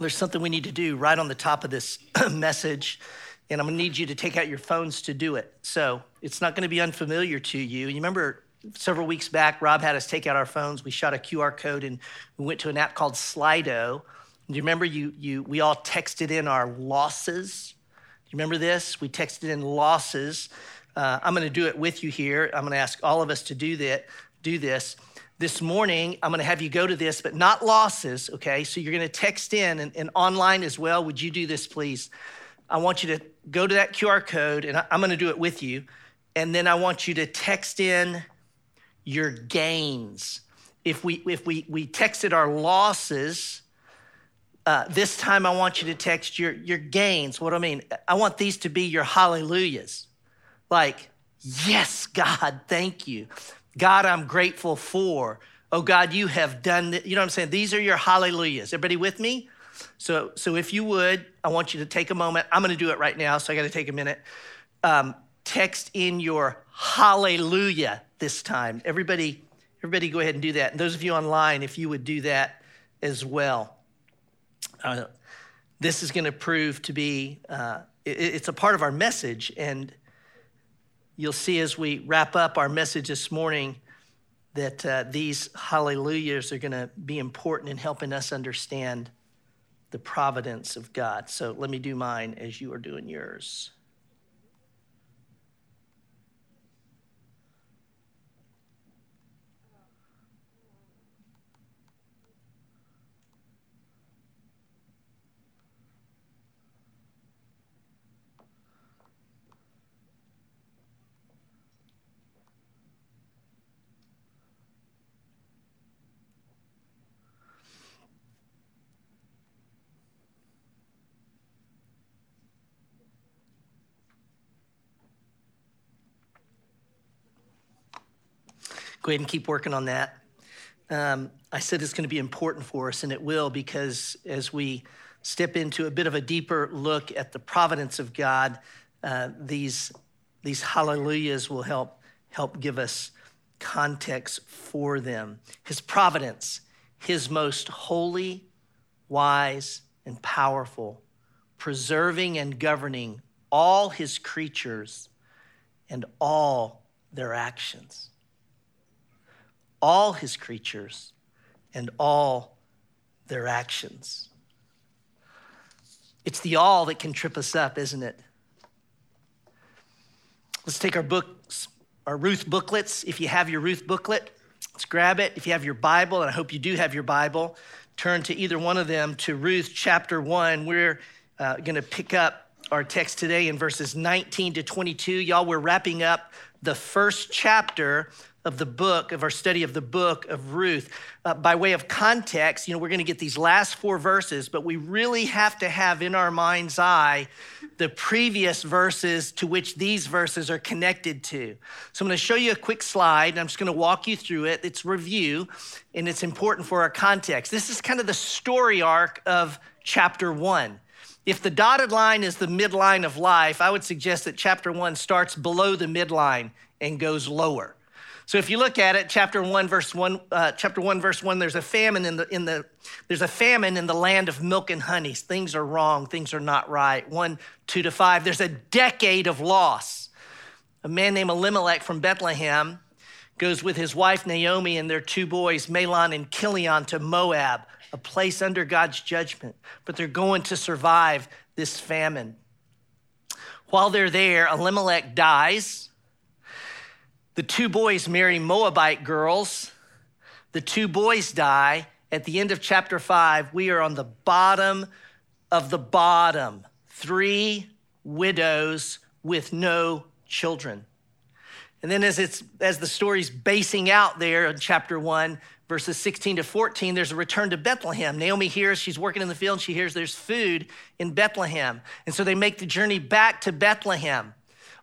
There's something we need to do right on the top of this message, and I'm gonna need you to take out your phones to do it. So it's not gonna be unfamiliar to you. You remember several weeks back, Rob had us take out our phones. We shot a QR code and we went to an app called Slido. Do you remember you, you, we all texted in our losses? Do you remember this? We texted in losses. Uh, I'm going to do it with you here. I'm going to ask all of us to do that. Do this this morning. I'm going to have you go to this, but not losses. Okay, so you're going to text in and, and online as well. Would you do this, please? I want you to go to that QR code, and I'm going to do it with you. And then I want you to text in your gains. If we if we we texted our losses uh, this time, I want you to text your, your gains. What do I mean? I want these to be your hallelujahs. Like, yes, God, thank you. God, I'm grateful for. Oh, God, you have done, th-. you know what I'm saying? These are your hallelujahs. Everybody with me? So, so if you would, I want you to take a moment. I'm going to do it right now, so I got to take a minute. Um, text in your hallelujah this time. Everybody, everybody, go ahead and do that. And those of you online, if you would do that as well. Uh, this is going to prove to be, uh, it, it's a part of our message. And you'll see as we wrap up our message this morning that uh, these hallelujahs are going to be important in helping us understand the providence of God. So let me do mine as you are doing yours. Go ahead and keep working on that. Um, I said it's going to be important for us, and it will because as we step into a bit of a deeper look at the providence of God, uh, these these hallelujahs will help help give us context for them. His providence, His most holy, wise, and powerful, preserving and governing all His creatures and all their actions all his creatures and all their actions. It's the all that can trip us up, isn't it? Let's take our books, our Ruth booklets. If you have your Ruth booklet, let's grab it. If you have your Bible, and I hope you do have your Bible, turn to either one of them to Ruth chapter 1. We're uh, going to pick up our text today in verses 19 to 22. Y'all, we're wrapping up the first chapter of the book, of our study of the book of Ruth. Uh, by way of context, you know, we're going to get these last four verses, but we really have to have in our mind's eye the previous verses to which these verses are connected to. So I'm going to show you a quick slide, and I'm just going to walk you through it. It's review, and it's important for our context. This is kind of the story arc of chapter one. If the dotted line is the midline of life, I would suggest that chapter one starts below the midline and goes lower. So if you look at it, chapter one, verse one, uh, chapter one, verse one, there's a famine in the in the there's a famine in the land of milk and honey. Things are wrong. Things are not right. One, two to five. There's a decade of loss. A man named Elimelech from Bethlehem goes with his wife Naomi and their two boys, Mahlon and Chilion, to Moab, a place under God's judgment. But they're going to survive this famine. While they're there, Elimelech dies the two boys marry Moabite girls. The two boys die. At the end of chapter five, we are on the bottom of the bottom. Three widows with no children. And then as it's as the story's basing out there in chapter one, verses 16 to 14, there's a return to Bethlehem. Naomi hears she's working in the field, and she hears there's food in Bethlehem. And so they make the journey back to Bethlehem.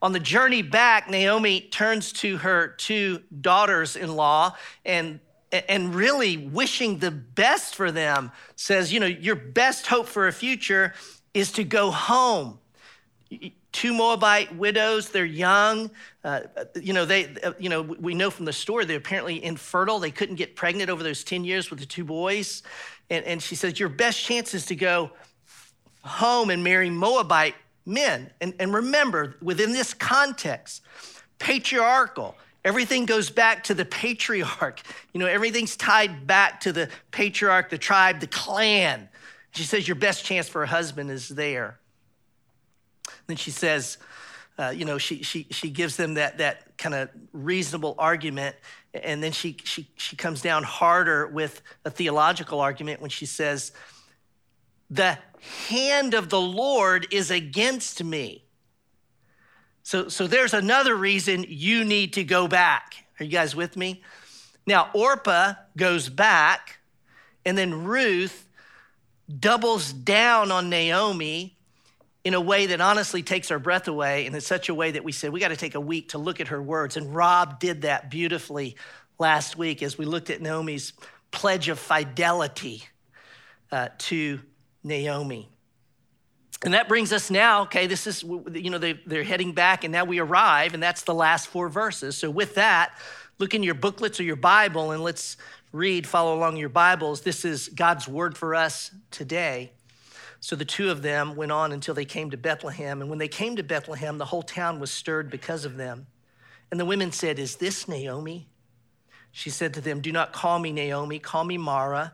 On the journey back, Naomi turns to her two daughters in law and and really wishing the best for them says, you know, your best hope for a future is to go home. two Moabite widows. They're young. Uh, you know, they, uh, you know, we know from the story they're apparently infertile. They couldn't get pregnant over those 10 years with the two boys. And, and she says, Your best chance is to go home and marry Moabite men. And, and remember, within this context, patriarchal, everything goes back to the patriarch. You know, everything's tied back to the patriarch, the tribe, the clan. She says, Your best chance for a husband is there. Then she says, uh, you know, she, she, she gives them that, that kind of reasonable argument. And then she, she, she comes down harder with a theological argument when she says, The hand of the Lord is against me. So, so there's another reason you need to go back. Are you guys with me? Now, Orpah goes back, and then Ruth doubles down on Naomi in a way that honestly takes our breath away, and in such a way that we said, we got to take a week to look at her words. And Rob did that beautifully last week as we looked at Naomi's pledge of fidelity uh, to Naomi. And that brings us now, okay, this is, you know, they, they're heading back, and now we arrive, and that's the last four verses. So with that, look in your booklets or your Bible, and let's read, follow along your Bibles. This is God's word for us today. So the two of them went on until they came to Bethlehem. And when they came to Bethlehem, the whole town was stirred because of them. And the women said, Is this Naomi? She said to them, Do not call me Naomi, call me Mara,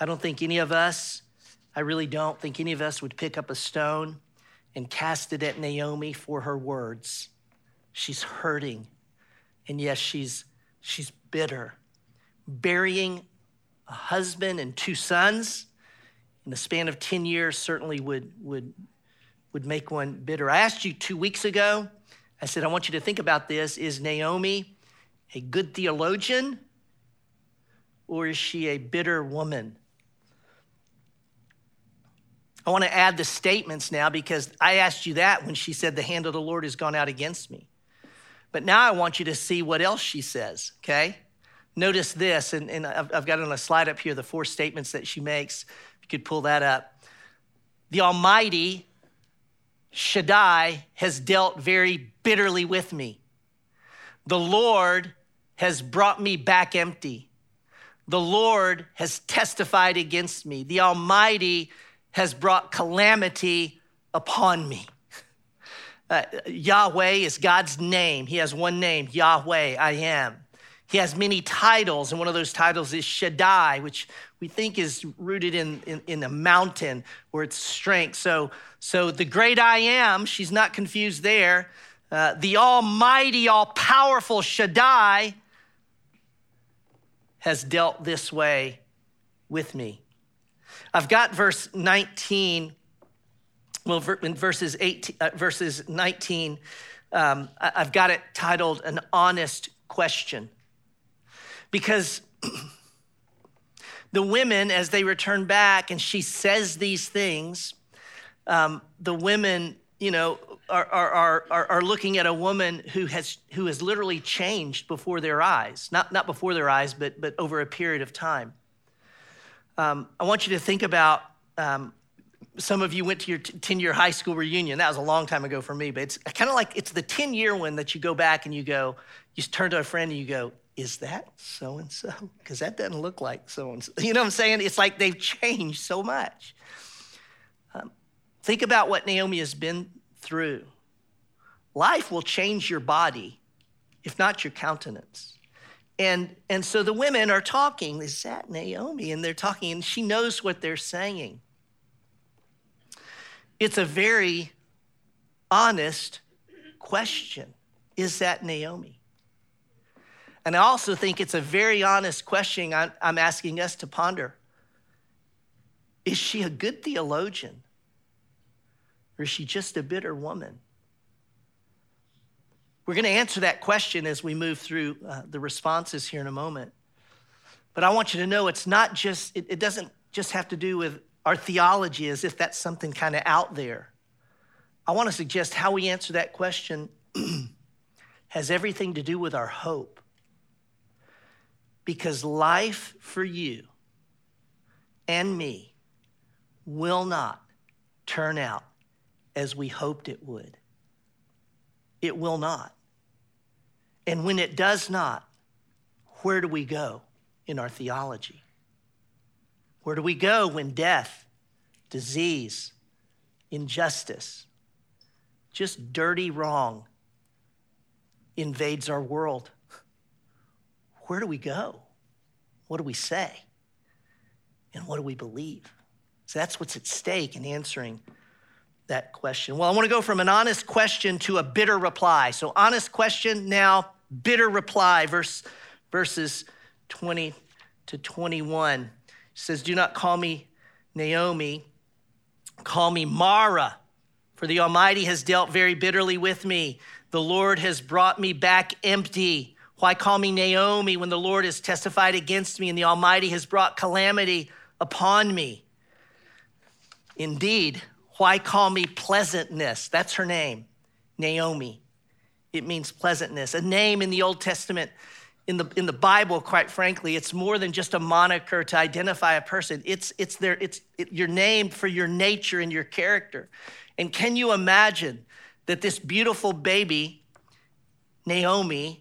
I don't think any of us, I really don't think any of us would pick up a stone and cast it at Naomi for her words. She's hurting. And yes, she's, she's bitter. Burying a husband and two sons in the span of 10 years certainly would, would, would make one bitter. I asked you two weeks ago, I said, I want you to think about this. Is Naomi a good theologian or is she a bitter woman? I want to add the statements now because I asked you that when she said, The hand of the Lord has gone out against me. But now I want you to see what else she says, okay? Notice this, and, and I've, I've got on a slide up here the four statements that she makes If you could pull that up. The Almighty, Shaddai, has dealt very bitterly with me. The Lord has brought me back empty. The Lord has testified against me. The Almighty has brought calamity upon me. Uh, Yahweh is God's name. He has one name, Yahweh, I am. He has many titles, and one of those titles is Shaddai, which we think is rooted in, in, in a mountain or its strength. So, so the great I am, she's not confused there. Uh, the almighty, all powerful Shaddai has dealt this way with me. I've got verse 19, well, in verses, 18, uh, verses 19, um, I've got it titled An Honest Question. Because the women, as they return back and she says these things, um, the women, you know, are, are, are, are looking at a woman who has, who has literally changed before their eyes. Not, not before their eyes, but, but over a period of time. Um, I want you to think about um, some of you went to your 10 year high school reunion. That was a long time ago for me, but it's kind of like it's the 10 year one that you go back and you go, you turn to a friend and you go, is that so and so? Because that doesn't look like so and so. You know what I'm saying? It's like they've changed so much. Um, think about what Naomi has been through. Life will change your body, if not your countenance. And, and so the women are talking, is that Naomi? And they're talking, and she knows what they're saying. It's a very honest question Is that Naomi? And I also think it's a very honest question I'm asking us to ponder. Is she a good theologian? Or is she just a bitter woman? We're going to answer that question as we move through uh, the responses here in a moment. But I want you to know it's not just, it, it doesn't just have to do with our theology as if that's something kind of out there. I want to suggest how we answer that question has everything to do with our hope. Because life for you and me will not turn out as we hoped it would. It will not. And when it does not, where do we go in our theology? Where do we go when death, disease, injustice, just dirty wrong invades our world? Where do we go? What do we say? And what do we believe? So that's what's at stake in answering that question. Well, I want to go from an honest question to a bitter reply. So, honest question, now bitter reply, verse, verses 20 to 21 says, Do not call me Naomi, call me Mara, for the Almighty has dealt very bitterly with me. The Lord has brought me back empty. Why call me Naomi when the Lord has testified against me and the Almighty has brought calamity upon me? Indeed, why call me pleasantness? That's her name, Naomi. It means pleasantness. A name in the Old Testament in the, in the Bible, quite frankly, it's more than just a moniker to identify a person. It's, it's, their, it's it, your name for your nature and your character. And can you imagine that this beautiful baby, Naomi,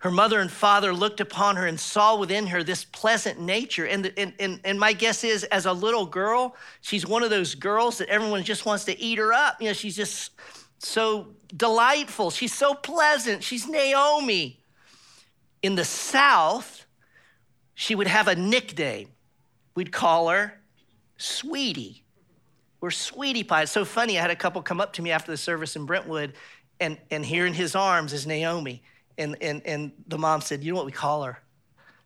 her mother and father looked upon her and saw within her this pleasant nature. And, and, and, and my guess is, as a little girl, she's one of those girls that everyone just wants to eat her up. You know, she's just so delightful. She's so pleasant. She's Naomi. In the South, she would have a nickname. We'd call her Sweetie or Sweetie Pie. It's so funny. I had a couple come up to me after the service in Brentwood, and, and here in his arms is Naomi. And, and, and the mom said, You know what we call her?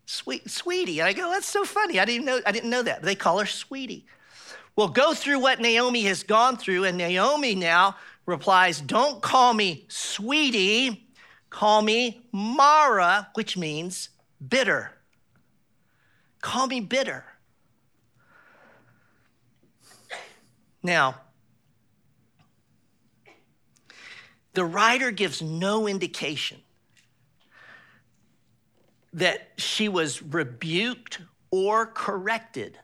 Sweet, sweetie. And I go, That's so funny. I didn't know, I didn't know that. They call her Sweetie. Well, go through what Naomi has gone through, and Naomi now replies, Don't call me sweetie, Call me Mara, which means bitter. Call me bitter. Now, the writer gives no indication that she was rebuked or corrected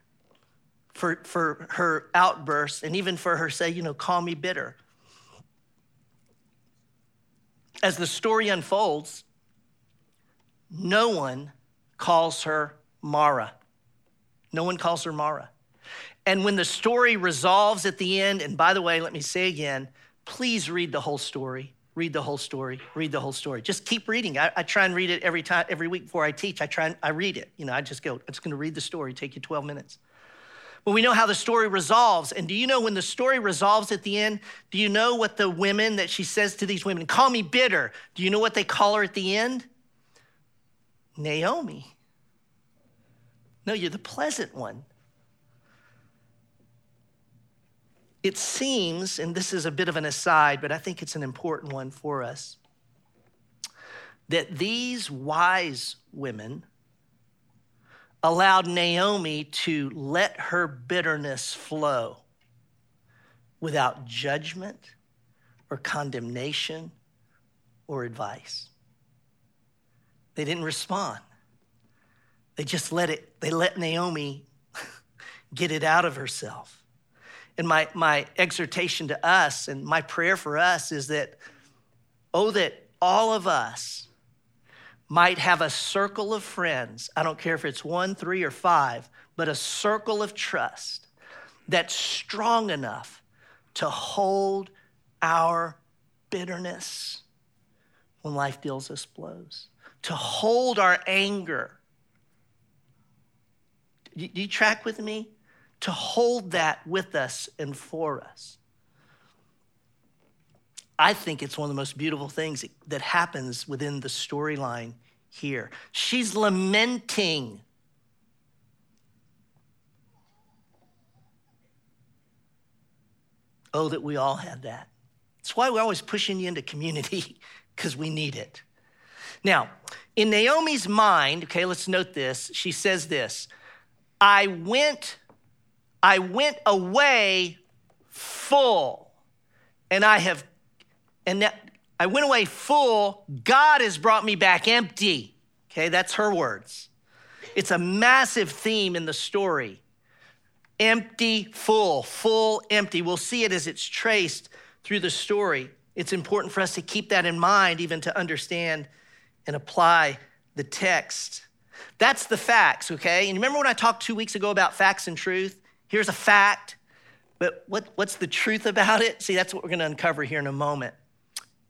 for, for her outburst and even for her say, you know, call me bitter as the story unfolds, no one calls her Mara. No one calls her Mara. And when the story resolves at the end, and by the way, let me say again, please read the whole story. Read the whole story. Read the whole story. Just keep reading. I, I try and read it every time, every week before I teach. I try and I read it. You know, I just go, I'm just going to read the story. Take you 12 minutes. But we know how the story resolves. And do you know when the story resolves at the end? Do you know what the women that she says to these women, call me bitter? Do you know what they call her at the end? Naomi. No, you're the pleasant one. It seems, and this is a bit of an aside, but I think it's an important one for us, that these wise women allowed Naomi to let her bitterness flow without judgment or condemnation or advice. They didn't respond. They just let it, they let Naomi get it out of herself. And my, my exhortation to us and my prayer for us is that, oh, that all of us might have a circle of friends. I don't care if it's one, three, or five, but a circle of trust that's strong enough to hold our bitterness when life deals us blows, to hold our anger. Do you track with me? To hold that with us and for us. I think it's one of the most beautiful things that happens within the storyline here. She's lamenting. Oh, that we all had that. That's why we're always pushing you into community because we need it. Now, in Naomi's mind, okay, let's note this. She says this I went, I went away full, and I have, and that I went away full. God has brought me back empty. Okay, that's her words. It's a massive theme in the story. Empty, full, full, empty. We'll see it as it's traced through the story. It's important for us to keep that in mind, even to understand and apply the text. That's the facts, okay? And remember when I talked two weeks ago about facts and truth? Here's a fact, but what, what's the truth about it? See, that's what we're gonna uncover here in a moment.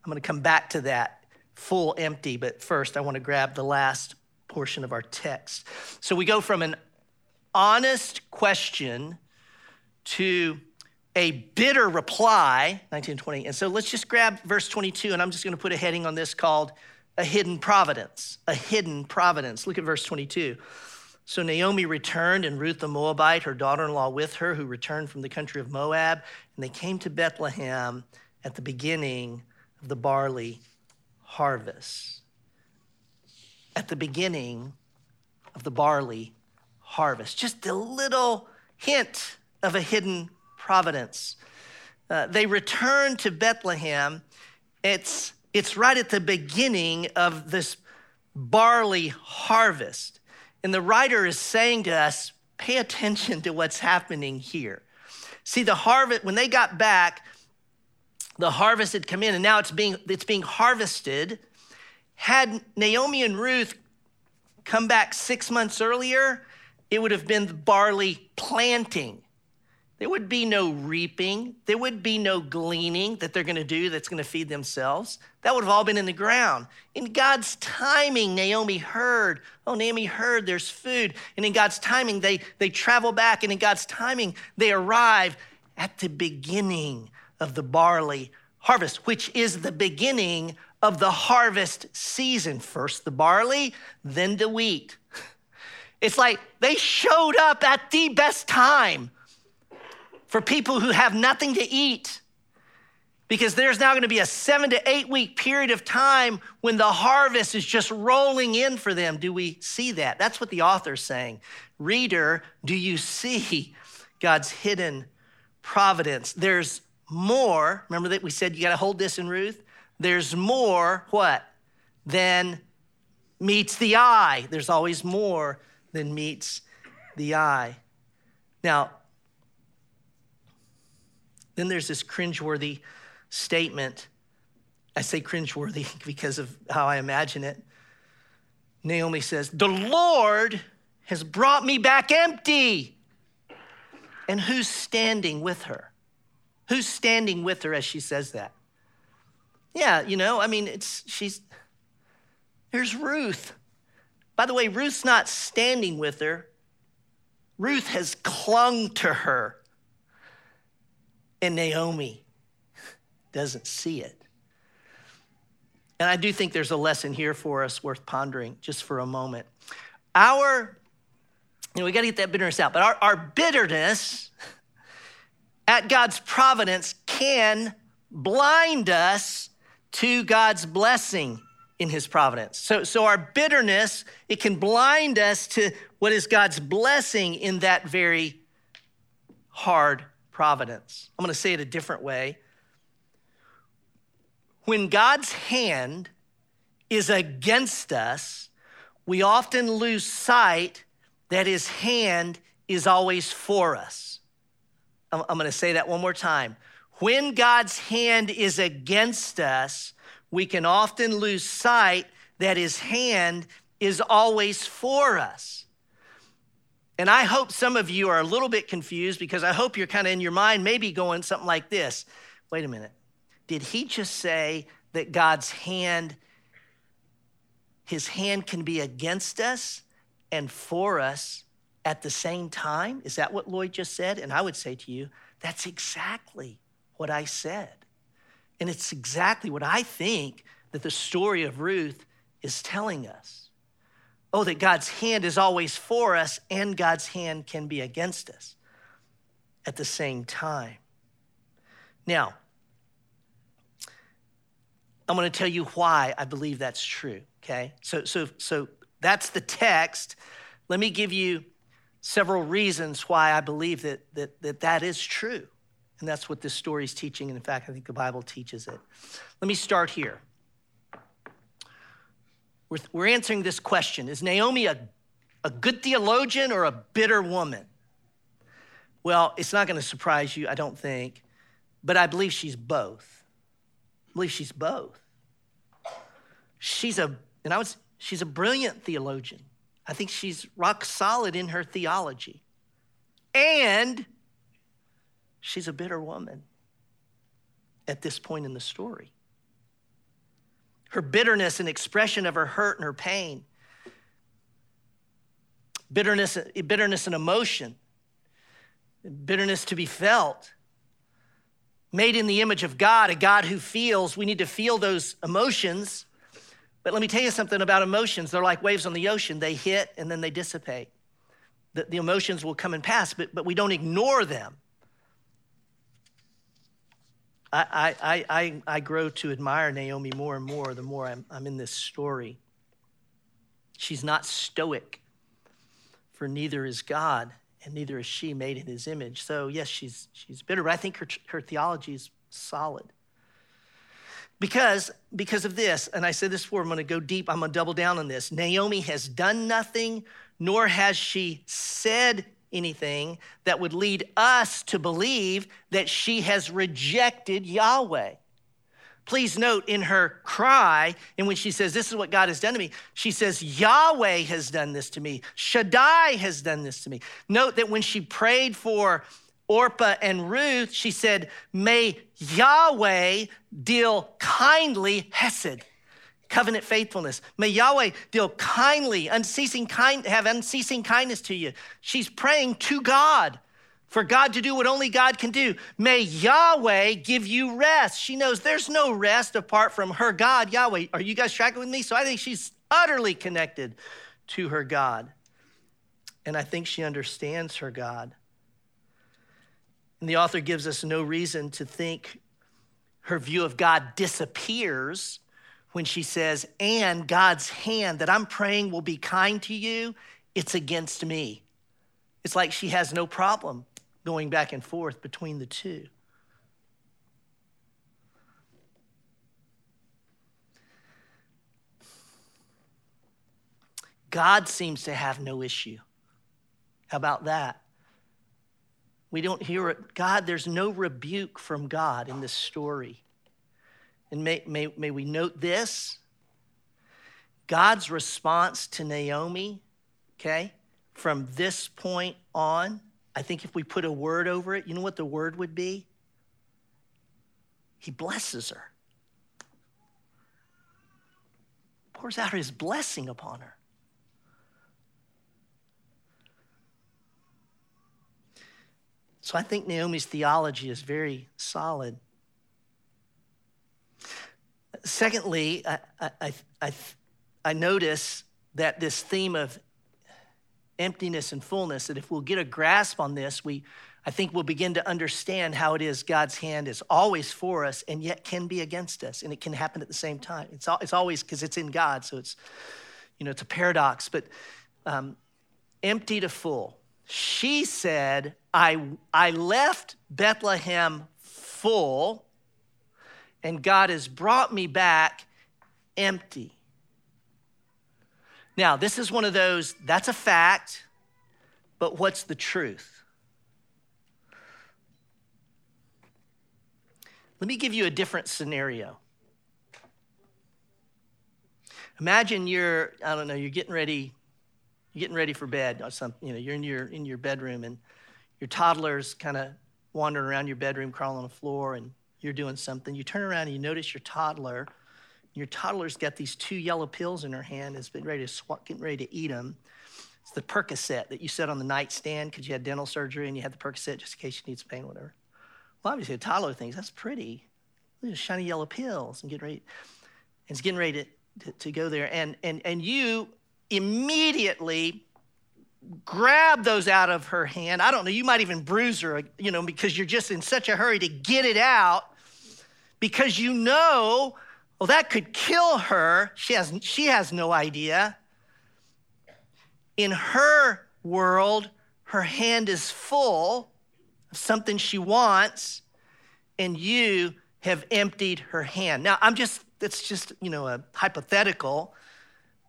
I'm gonna come back to that full empty, but first I wanna grab the last portion of our text. So we go from an honest question to a bitter reply, 1920. And so let's just grab verse 22, and I'm just going to put a heading on this called a hidden providence. A hidden providence. Look at verse 22. So Naomi returned, and Ruth the Moabite, her daughter in law, with her, who returned from the country of Moab, and they came to Bethlehem at the beginning of the barley harvest. At the beginning of the barley harvest. Just a little hint of a hidden providence. Uh, they return to Bethlehem. It's, it's right at the beginning of this barley harvest. And the writer is saying to us, pay attention to what's happening here. See, the harvest, when they got back, the harvest had come in and now it's being, it's being harvested. Had Naomi and Ruth come back six months earlier, it would have been the barley planting. There would be no reaping. There would be no gleaning that they're going to do that's going to feed themselves. That would have all been in the ground. In God's timing, Naomi heard, oh, Naomi heard there's food. And in God's timing, they, they travel back. And in God's timing, they arrive at the beginning of the barley harvest, which is the beginning of the harvest season. First the barley, then the wheat. It's like they showed up at the best time for people who have nothing to eat. Because there's now going to be a seven to eight week period of time when the harvest is just rolling in for them. Do we see that? That's what the author's saying. Reader, do you see God's hidden providence? There's more. Remember that we said you got to hold this in Ruth? There's more, what? Than meets the eye. There's always more than meets the eye. Now, then there's this cringeworthy statement. I say cringeworthy because of how I imagine it. Naomi says, The Lord has brought me back empty. And who's standing with her? Who's standing with her as she says that? Yeah, you know, I mean, it's she's here's Ruth. By the way, Ruth's not standing with her. Ruth has clung to her and Naomi doesn't see it. And I do think there's a lesson here for us worth pondering just for a moment. Our, you know, we got to get that bitterness out, but our, our bitterness at God's providence can blind us to God's blessing in his providence. So, so our bitterness, it can blind us to what is God's blessing in that very hard providence. I'm going to say it a different way. When God's hand is against us, we often lose sight that his hand is always for us. I'm, going to say that one more time. When God's hand is against us, we can often lose sight that his hand is always for us. And I hope some of you are a little bit confused because I hope you're kind of in your mind maybe going something like this wait a minute. Did he just say that God's hand, his hand can be against us and for us at the same time? Is that what Lloyd just said? And I would say to you, that's exactly what I said. And it's exactly what I think that the story of Ruth is telling us. Oh, that God's hand is always for us and God's hand can be against us at the same time. Now, I'm going to tell you why I believe that's true, okay? So, so, so that's the text. Let me give you several reasons why I believe that that, that, that is true. And that's what this story is teaching. And in fact, I think the Bible teaches it. Let me start here. We're, we're answering this question Is Naomi a, a good theologian or a bitter woman? Well, it's not going to surprise you, I don't think, but I believe she's both. I believe she's both. She's a, and I was, she's a brilliant theologian. I think she's rock solid in her theology. And she's a bitter woman at this point in the story. Her bitterness, an expression of her hurt and her pain. Bitterness, bitterness and emotion. Bitterness to be felt. Made in the image of God, a God who feels. We need to feel those emotions but let me tell you something about emotions. They're like waves on the ocean, they hit and then they dissipate. The, the emotions will come and pass, but, but we don't ignore them. I, I, I, I grow to admire Naomi more and more the more I'm, I'm in this story. She's not stoic, for neither is God, and neither is she made in his image. So, yes, she's, she's bitter, but I think her, her theology is solid. Because, because of this, and I said this before, I'm gonna go deep, I'm gonna double down on this. Naomi has done nothing, nor has she said anything that would lead us to believe that she has rejected Yahweh. Please note in her cry, and when she says, This is what God has done to me, she says, Yahweh has done this to me. Shaddai has done this to me. Note that when she prayed for Orpah and Ruth, she said, May Yahweh deal kindly, Hesed, covenant faithfulness. May Yahweh deal kindly, unceasing kind, have unceasing kindness to you. She's praying to God for God to do what only God can do. May Yahweh give you rest. She knows there's no rest apart from her God, Yahweh. Are you guys tracking with me? So I think she's utterly connected to her God. And I think she understands her God. And the author gives us no reason to think her view of God disappears when she says, and God's hand that I'm praying will be kind to you, it's against me. It's like she has no problem going back and forth between the two. God seems to have no issue. How about that? We don't hear it. God, there's no rebuke from God in this story. And may, may, may we note this God's response to Naomi, okay, from this point on, I think if we put a word over it, you know what the word would be? He blesses her, pours out his blessing upon her. So I think Naomi's theology is very solid. Secondly, I, I, I, I notice that this theme of emptiness and fullness, that if we'll get a grasp on this, we, I think we'll begin to understand how it is God's hand is always for us and yet can be against us. And it can happen at the same time. It's, all, it's always because it's in God. So it's, you know, it's a paradox. But um, empty to full. She said, I, I left Bethlehem full, and God has brought me back empty. Now, this is one of those, that's a fact, but what's the truth? Let me give you a different scenario. Imagine you're, I don't know, you're getting ready you're getting ready for bed or something, you know, you're in your in your bedroom and your toddler's kind of wandering around your bedroom, crawling on the floor, and you're doing something. You turn around and you notice your toddler. Your toddler's got these two yellow pills in her hand, has been ready to swat, getting ready to eat them. It's the Percocet that you set on the nightstand because you had dental surgery and you had the Percocet just in case you need some pain, whatever. Well, obviously, a toddler thinks that's pretty. At shiny yellow pills and getting ready. And it's getting ready to, to, to go there. And, and, and you immediately grab those out of her hand. I don't know, you might even bruise her, you know, because you're just in such a hurry to get it out because you know Well, that could kill her. She has, she has no idea. In her world, her hand is full of something she wants, and you have emptied her hand. Now, I'm just, it's just, you know, a hypothetical,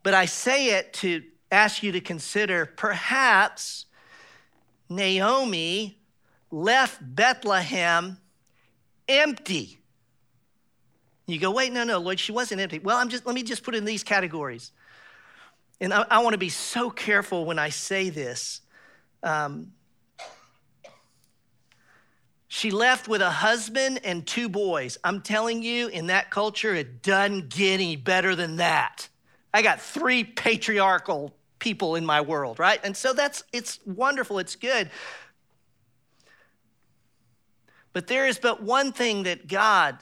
but I say it to ask you to consider perhaps Naomi left Bethlehem empty. You go, wait, no, no, Lord, she wasn't empty. Well, I'm just, let me just put in these categories. And I, I want to be so careful when I say this. Um, she left with a husband and two boys. I'm telling you, in that culture, it doesn't get any better than that. I got three patriarchal people in my world, right? And so that's, it's wonderful, it's good. But there is but one thing that God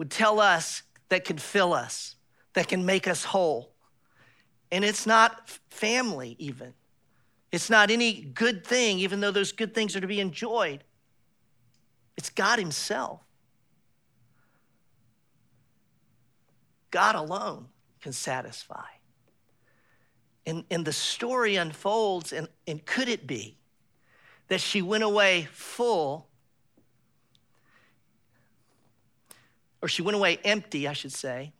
would tell us that can fill us, that can make us whole. And it's not family, even. It's not any good thing, even though those good things are to be enjoyed. It's God Himself. God alone can satisfy. And, and the story unfolds, and, and could it be that she went away full, or she went away empty, I should say?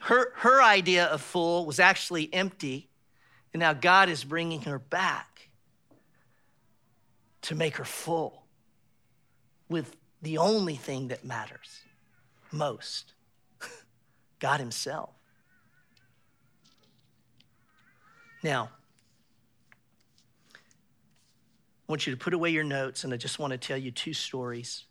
Her, her idea of full was actually empty, and now God is bringing her back to make her full with the only thing that matters most God Himself. Now, I want you to put away your notes, and I just want to tell you two stories.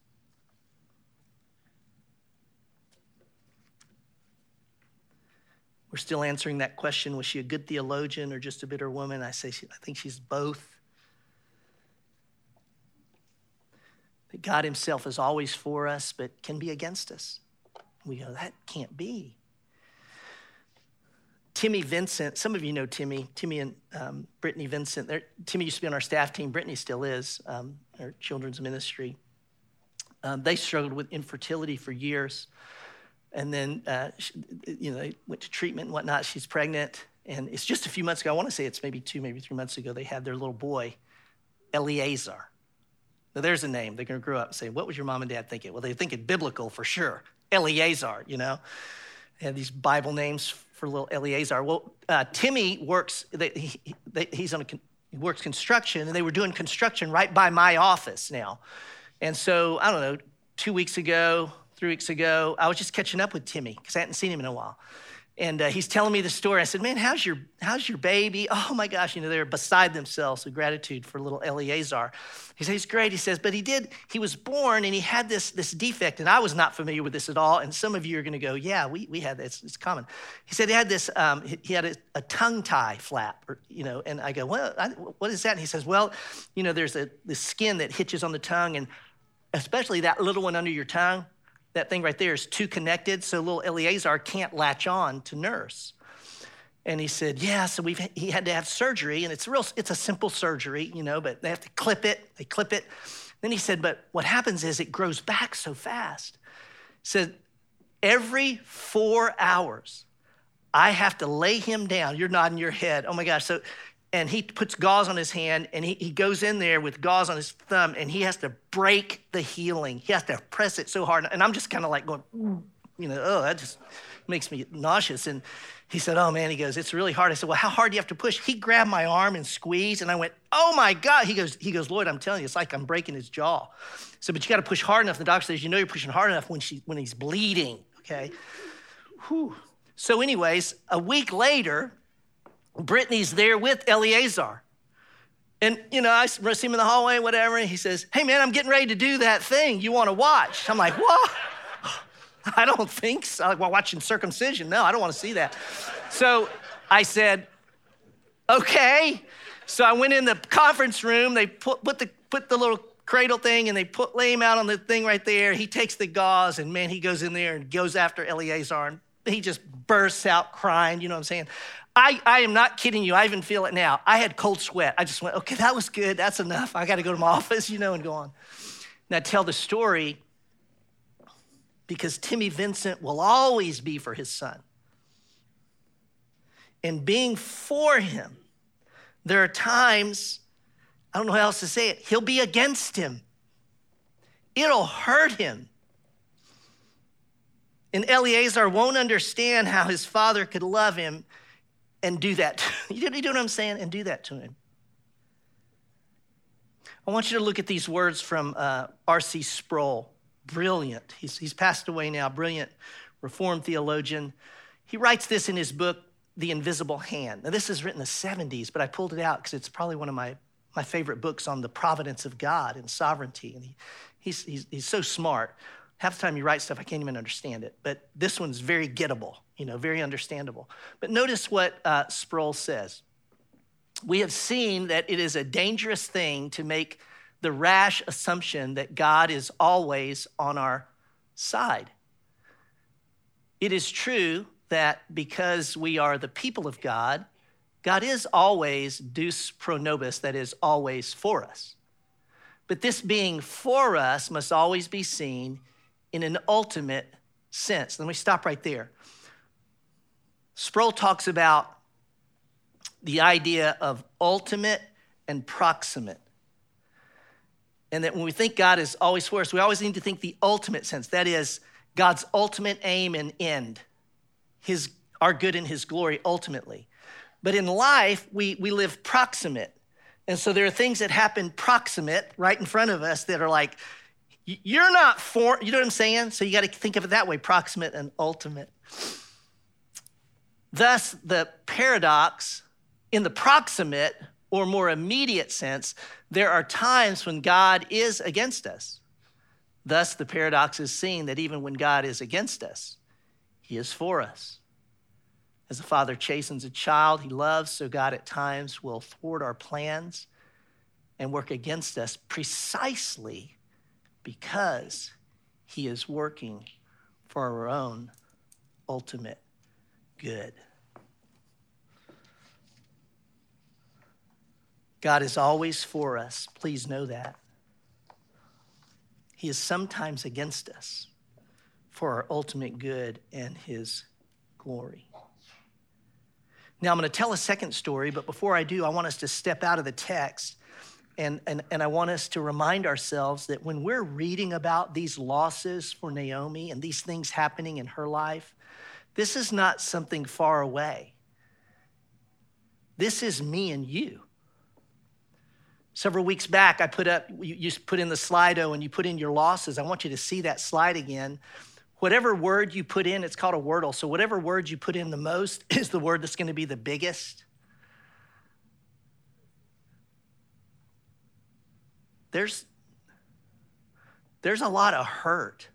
We're still answering that question was she a good theologian or just a bitter woman? I say, I think she's both. That God Himself is always for us, but can be against us. We go, that can't be. Timmy Vincent, some of you know Timmy, Timmy and um, Brittany Vincent. Timmy used to be on our staff team. Brittany still is, um, our children's ministry. Um, they struggled with infertility for years. And then, uh, she, you know, they went to treatment and whatnot. She's pregnant. And it's just a few months ago, I want to say it's maybe two, maybe three months ago, they had their little boy, Eleazar. Now, there's a name. They're going to grow up and say, What was your mom and dad thinking? Well, they're thinking biblical for sure. Eleazar, you know? They have these Bible names for little Eleazar. Well, uh, Timmy works, they, he, they, he's on a, he works construction, and they were doing construction right by my office now. And so, I don't know, two weeks ago, three weeks ago, I was just catching up with Timmy because I hadn't seen him in a while. And uh, he's telling me the story. I said, Man, how's your, how's your baby? Oh my gosh, you know, they're beside themselves with gratitude for little Eleazar. He says, He's great. He says, But he did, he was born and he had this, this defect. And I was not familiar with this at all. And some of you are going to go, Yeah, we, we had this. It's common. He said he had this, um, he had a, a, tongue tie flap, or, you know, and I go, Well, I, what is that? And he says, Well, you know, there's a, this skin that hitches on the tongue, and especially that little one under your tongue that thing right there is too connected, so little Eleazar can't latch on to nurse. And he said, Yeah, so we've he had to have surgery, and it's real, it's a simple surgery, you know, but they have to clip it, they clip it. Then he said, But what happens is it grows back so fast. He said, every four hours, I have to lay him down. You're nodding your head. Oh my gosh. So and he puts gauze on his hand and he, he goes in there with gauze on his thumb and he has to break the healing. He has to press it so hard. And I'm just kind of like going, you know, oh, that just makes me nauseous. And he said, oh man, he goes, it's really hard. I said, well, how hard do you have to push? He grabbed my arm and squeezed and I went, oh my God. He goes, he goes, Lloyd, I'm telling you, it's like I'm breaking his jaw. So, but you got to push hard enough. The doctor says, you know, you're pushing hard enough when, she, when he's bleeding, okay? Whew. So anyways, a week later, Brittany's there with Eleazar. And, you know, I see him in the hallway, whatever, and he says, Hey, man, I'm getting ready to do that thing you want to watch. I'm like, What? I don't think so. Like, well, watching circumcision. No, I don't want to see that. So I said, Okay. So I went in the conference room. They put, put, the, put the little cradle thing and they put, lay him out on the thing right there. He takes the gauze, and man, he goes in there and goes after Eleazar, and he just bursts out crying. You know what I'm saying? I, I am not kidding you. I even feel it now. I had cold sweat. I just went, okay, that was good. That's enough. I got to go to my office, you know, and go on. Now, tell the story because Timmy Vincent will always be for his son. And being for him, there are times, I don't know how else to say it, he'll be against him. It'll hurt him. And Eleazar won't understand how his father could love him and do that. you know what I'm saying? And do that to him. I want you to look at these words from uh, R.C. Sproul. Brilliant. He's, he's passed away now, brilliant Reformed theologian. He writes this in his book, The Invisible Hand. Now, this is written in the 70s, but I pulled it out because it's probably one of my, my favorite books on the providence of God and sovereignty. And he, he's, he's, he's so smart. Half the time you write stuff, I can't even understand it. But this one's very gettable, you know, very understandable. But notice what uh, Sproul says. We have seen that it is a dangerous thing to make the rash assumption that God is always on our side. It is true that because we are the people of God, God is always deus pro nobis, that is, always for us. But this being for us must always be seen in an ultimate sense. Let me stop right there. Sproul talks about the idea of ultimate and proximate. And that when we think God is always for us, we always need to think the ultimate sense. That is, God's ultimate aim and end, his, our good and his glory ultimately. But in life, we, we live proximate. And so there are things that happen proximate right in front of us that are like, you're not for, you know what I'm saying? So you got to think of it that way proximate and ultimate. Thus, the paradox in the proximate or more immediate sense, there are times when God is against us. Thus, the paradox is seen that even when God is against us, he is for us. As a father chastens a child he loves, so God at times will thwart our plans and work against us precisely because he is working for our own ultimate good. God is always for us. Please know that. He is sometimes against us for our ultimate good and his glory. Now, I'm going to tell a second story, but before I do, I want us to step out of the text and, and, and I want us to remind ourselves that when we're reading about these losses for Naomi and these things happening in her life, this is not something far away. This is me and you. Several weeks back, I put up, you, you put in the Slido and you put in your losses. I want you to see that slide again. Whatever word you put in, it's called a wordle. So, whatever word you put in the most is the word that's going to be the biggest. There's, there's a lot of hurt.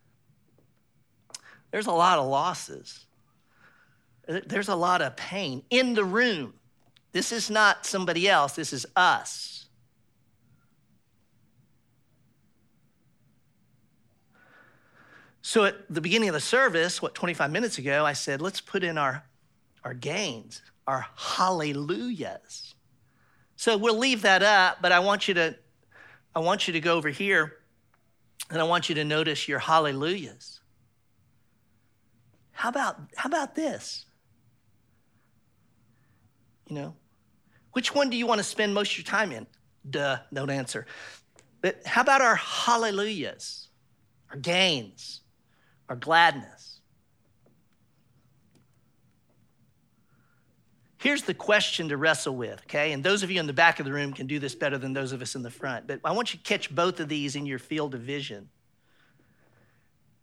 There's a lot of losses. There's a lot of pain in the room. This is not somebody else, this is us. So at the beginning of the service, what, 25 minutes ago, I said, let's put in our, our gains, our hallelujahs. So we'll leave that up, but I want you to, I want you to go over here and I want you to notice your hallelujahs. How about, how about this? You know, which one do you want to spend most of your time in? Duh, don't answer. But how about our hallelujahs, our gains? our gladness. Here's the question to wrestle with, okay? And those of you in the back of the room can do this better than those of us in the front. But I want you to catch both of these in your field of vision.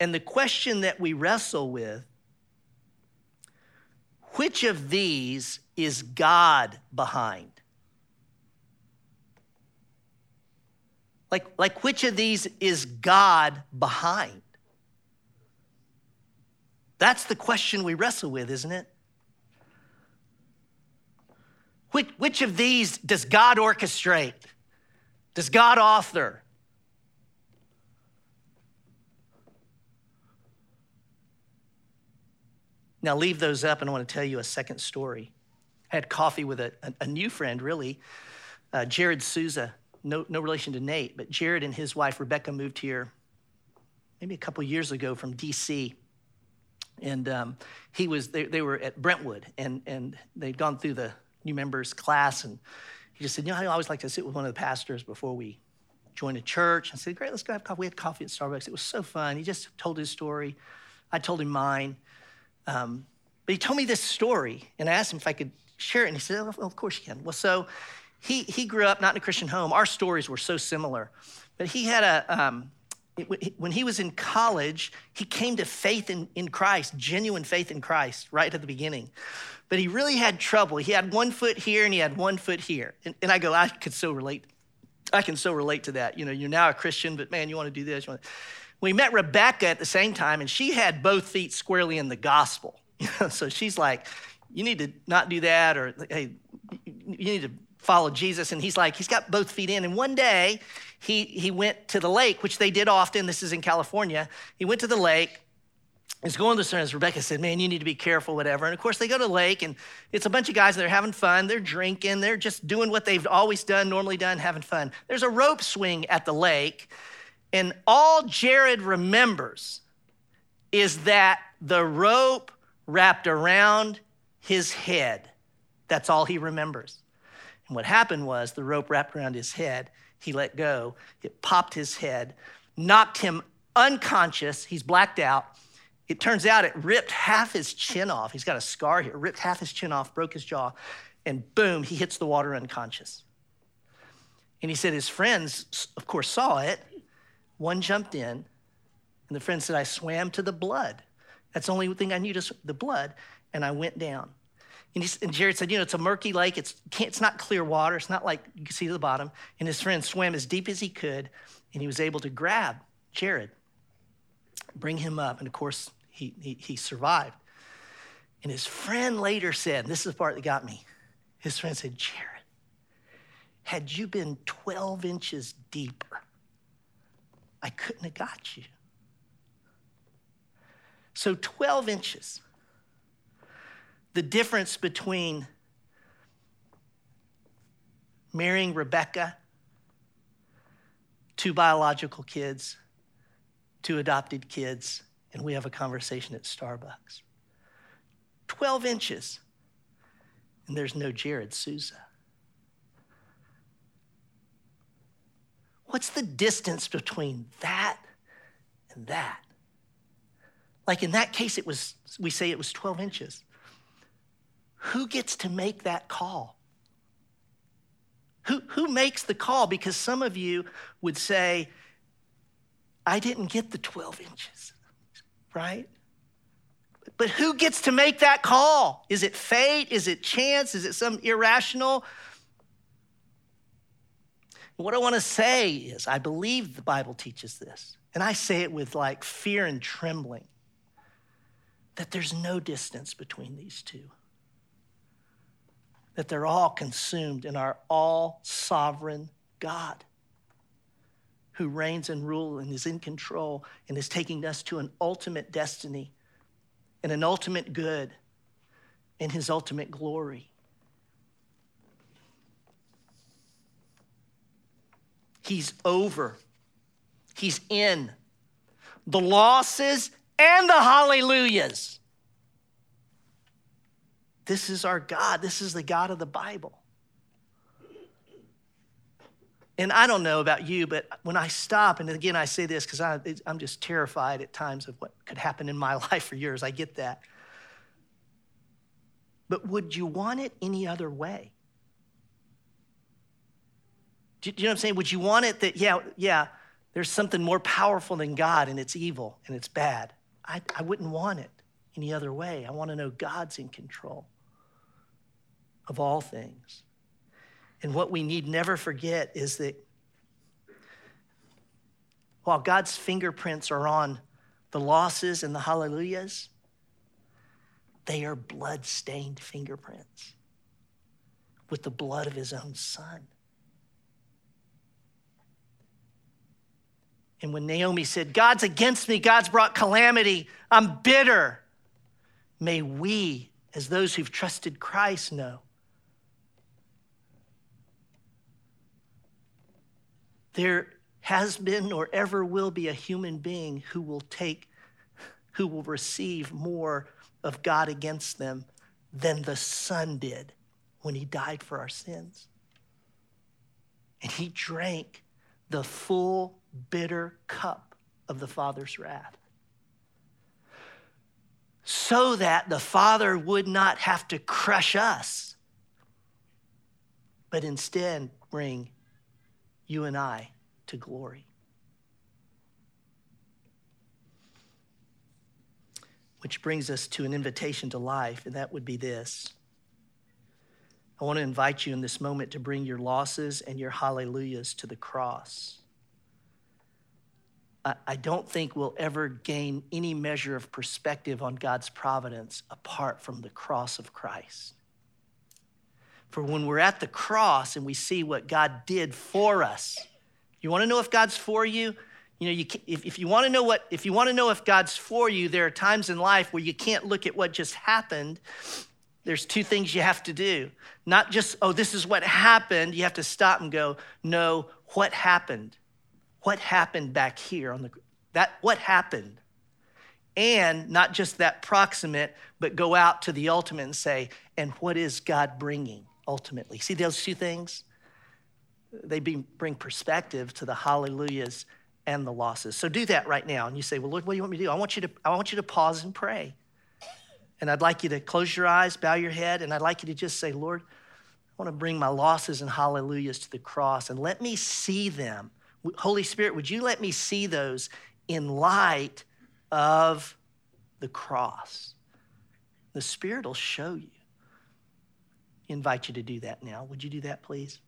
And the question that we wrestle with which of these is God behind? Like, like which of these is God behind? That's the question we wrestle with, isn't it? Which, which of these does God orchestrate? Does God author? Now, leave those up, and I want to tell you a second story. I had coffee with a, a, a new friend, really, uh, Jared Souza. No, no relation to Nate, but Jared and his wife, Rebecca, moved here maybe a couple years ago from DC. And um, he was, they, they were at Brentwood and, and they'd gone through the new members class. And he just said, You know, I always like to sit with one of the pastors before we join a church. I said, Great, let's go have coffee. We had coffee at Starbucks. It was so fun. He just told his story. I told him mine. Um, but he told me this story, and I asked him if I could share it. And he said, Well, of course you can. Well, so he, he grew up not in a Christian home. Our stories were so similar. But he had a, um, when he was in college, he came to faith in, in Christ, genuine faith in Christ, right at the beginning. But he really had trouble. He had one foot here and he had one foot here. And, and I go, I could so relate. I can so relate to that. You know, you're now a Christian, but man, you want to do this. We met Rebecca at the same time, and she had both feet squarely in the gospel. so she's like, you need to not do that, or hey, you need to follow Jesus. And he's like, he's got both feet in. And one day he, he went to the lake, which they did often. This is in California. He went to the lake. He's going to the as Rebecca said, man, you need to be careful, whatever. And of course, they go to the lake, and it's a bunch of guys that are having fun. They're drinking. They're just doing what they've always done, normally done, having fun. There's a rope swing at the lake. And all Jared remembers is that the rope wrapped around his head. That's all he remembers. And what happened was the rope wrapped around his head. He let go. It popped his head, knocked him unconscious. He's blacked out. It turns out it ripped half his chin off. He's got a scar here. Ripped half his chin off, broke his jaw, and boom, he hits the water unconscious. And he said his friends, of course, saw it. One jumped in, and the friend said, I swam to the blood. That's the only thing I knew, just the blood. And I went down. And, he, and, Jared said, you know, it's a murky lake. It's, it's not clear water. It's not like you can see to the bottom. And his friend swam as deep as he could, and he was able to grab Jared, bring him up. And of course, he, he, he survived. And his friend later said, this is the part that got me. His friend said, Jared, had you been 12 inches deeper, I couldn't have got you. So 12 inches the difference between marrying Rebecca, two biological kids, two adopted kids, and we have a conversation at Starbucks. 12 inches, and there's no Jared Souza. What's the distance between that and that? Like in that case, it was, we say it was 12 inches. Who gets to make that call? Who, who makes the call? Because some of you would say, I didn't get the 12 inches, right? But who gets to make that call? Is it fate? Is it chance? Is it some irrational? What I want to say is, I believe the Bible teaches this, and I say it with like fear and trembling that there's no distance between these two that they're all consumed in our all sovereign God who reigns and rules and is in control and is taking us to an ultimate destiny and an ultimate good and his ultimate glory. He's over. He's in. The losses and the hallelujahs. This is our God. This is the God of the Bible. And I don't know about you, but when I stop, and again, I say this because I'm just terrified at times of what could happen in my life or yours. I get that. But would you want it any other way? Do you know what I'm saying? Would you want it that, yeah, yeah, there's something more powerful than God and it's evil and it's bad? I, I wouldn't want it any other way. I want to know God's in control of all things. And what we need never forget is that while God's fingerprints are on the losses and the hallelujahs, they are blood stained fingerprints with the blood of his own son. And when Naomi said, God's against me, God's brought calamity, I'm bitter, may we, as those who've trusted Christ, know there has been or ever will be a human being who will take, who will receive more of God against them than the Son did when he died for our sins. And he drank the full bitter cup of the Father's wrath so that the Father would not have to crush us, but instead bring you and I to glory. Which brings us to an invitation to life, and that would be this. I want to invite you in this moment to bring your losses and your hallelujahs to the cross. I don't think we'll ever gain any measure of perspective on God's providence apart from the cross of Christ. For when we're at the cross and we see what God did for us, you want to know if God's for you? You know, you if, if you want to know what, if you want to know if God's for you, there are times in life where you can't look at what just happened. There's two things you have to do. Not just, oh, this is what happened. You have to stop and go, no, what happened? what happened back here on the that what happened and not just that proximate but go out to the ultimate and say and what is god bringing ultimately. See those two things? They bring perspective to the hallelujahs and the losses. So do that right now. And you say well lord what do you want me to do? I want you to i want you to pause and pray. And i'd like you to close your eyes bow your head and i'd like you to just say lord i want to bring my losses and hallelujahs to the cross and let me see them. Holy Spirit, would you let me see those in light of the cross? The Spirit will show you. Invite you to do that now. Would you do that, please?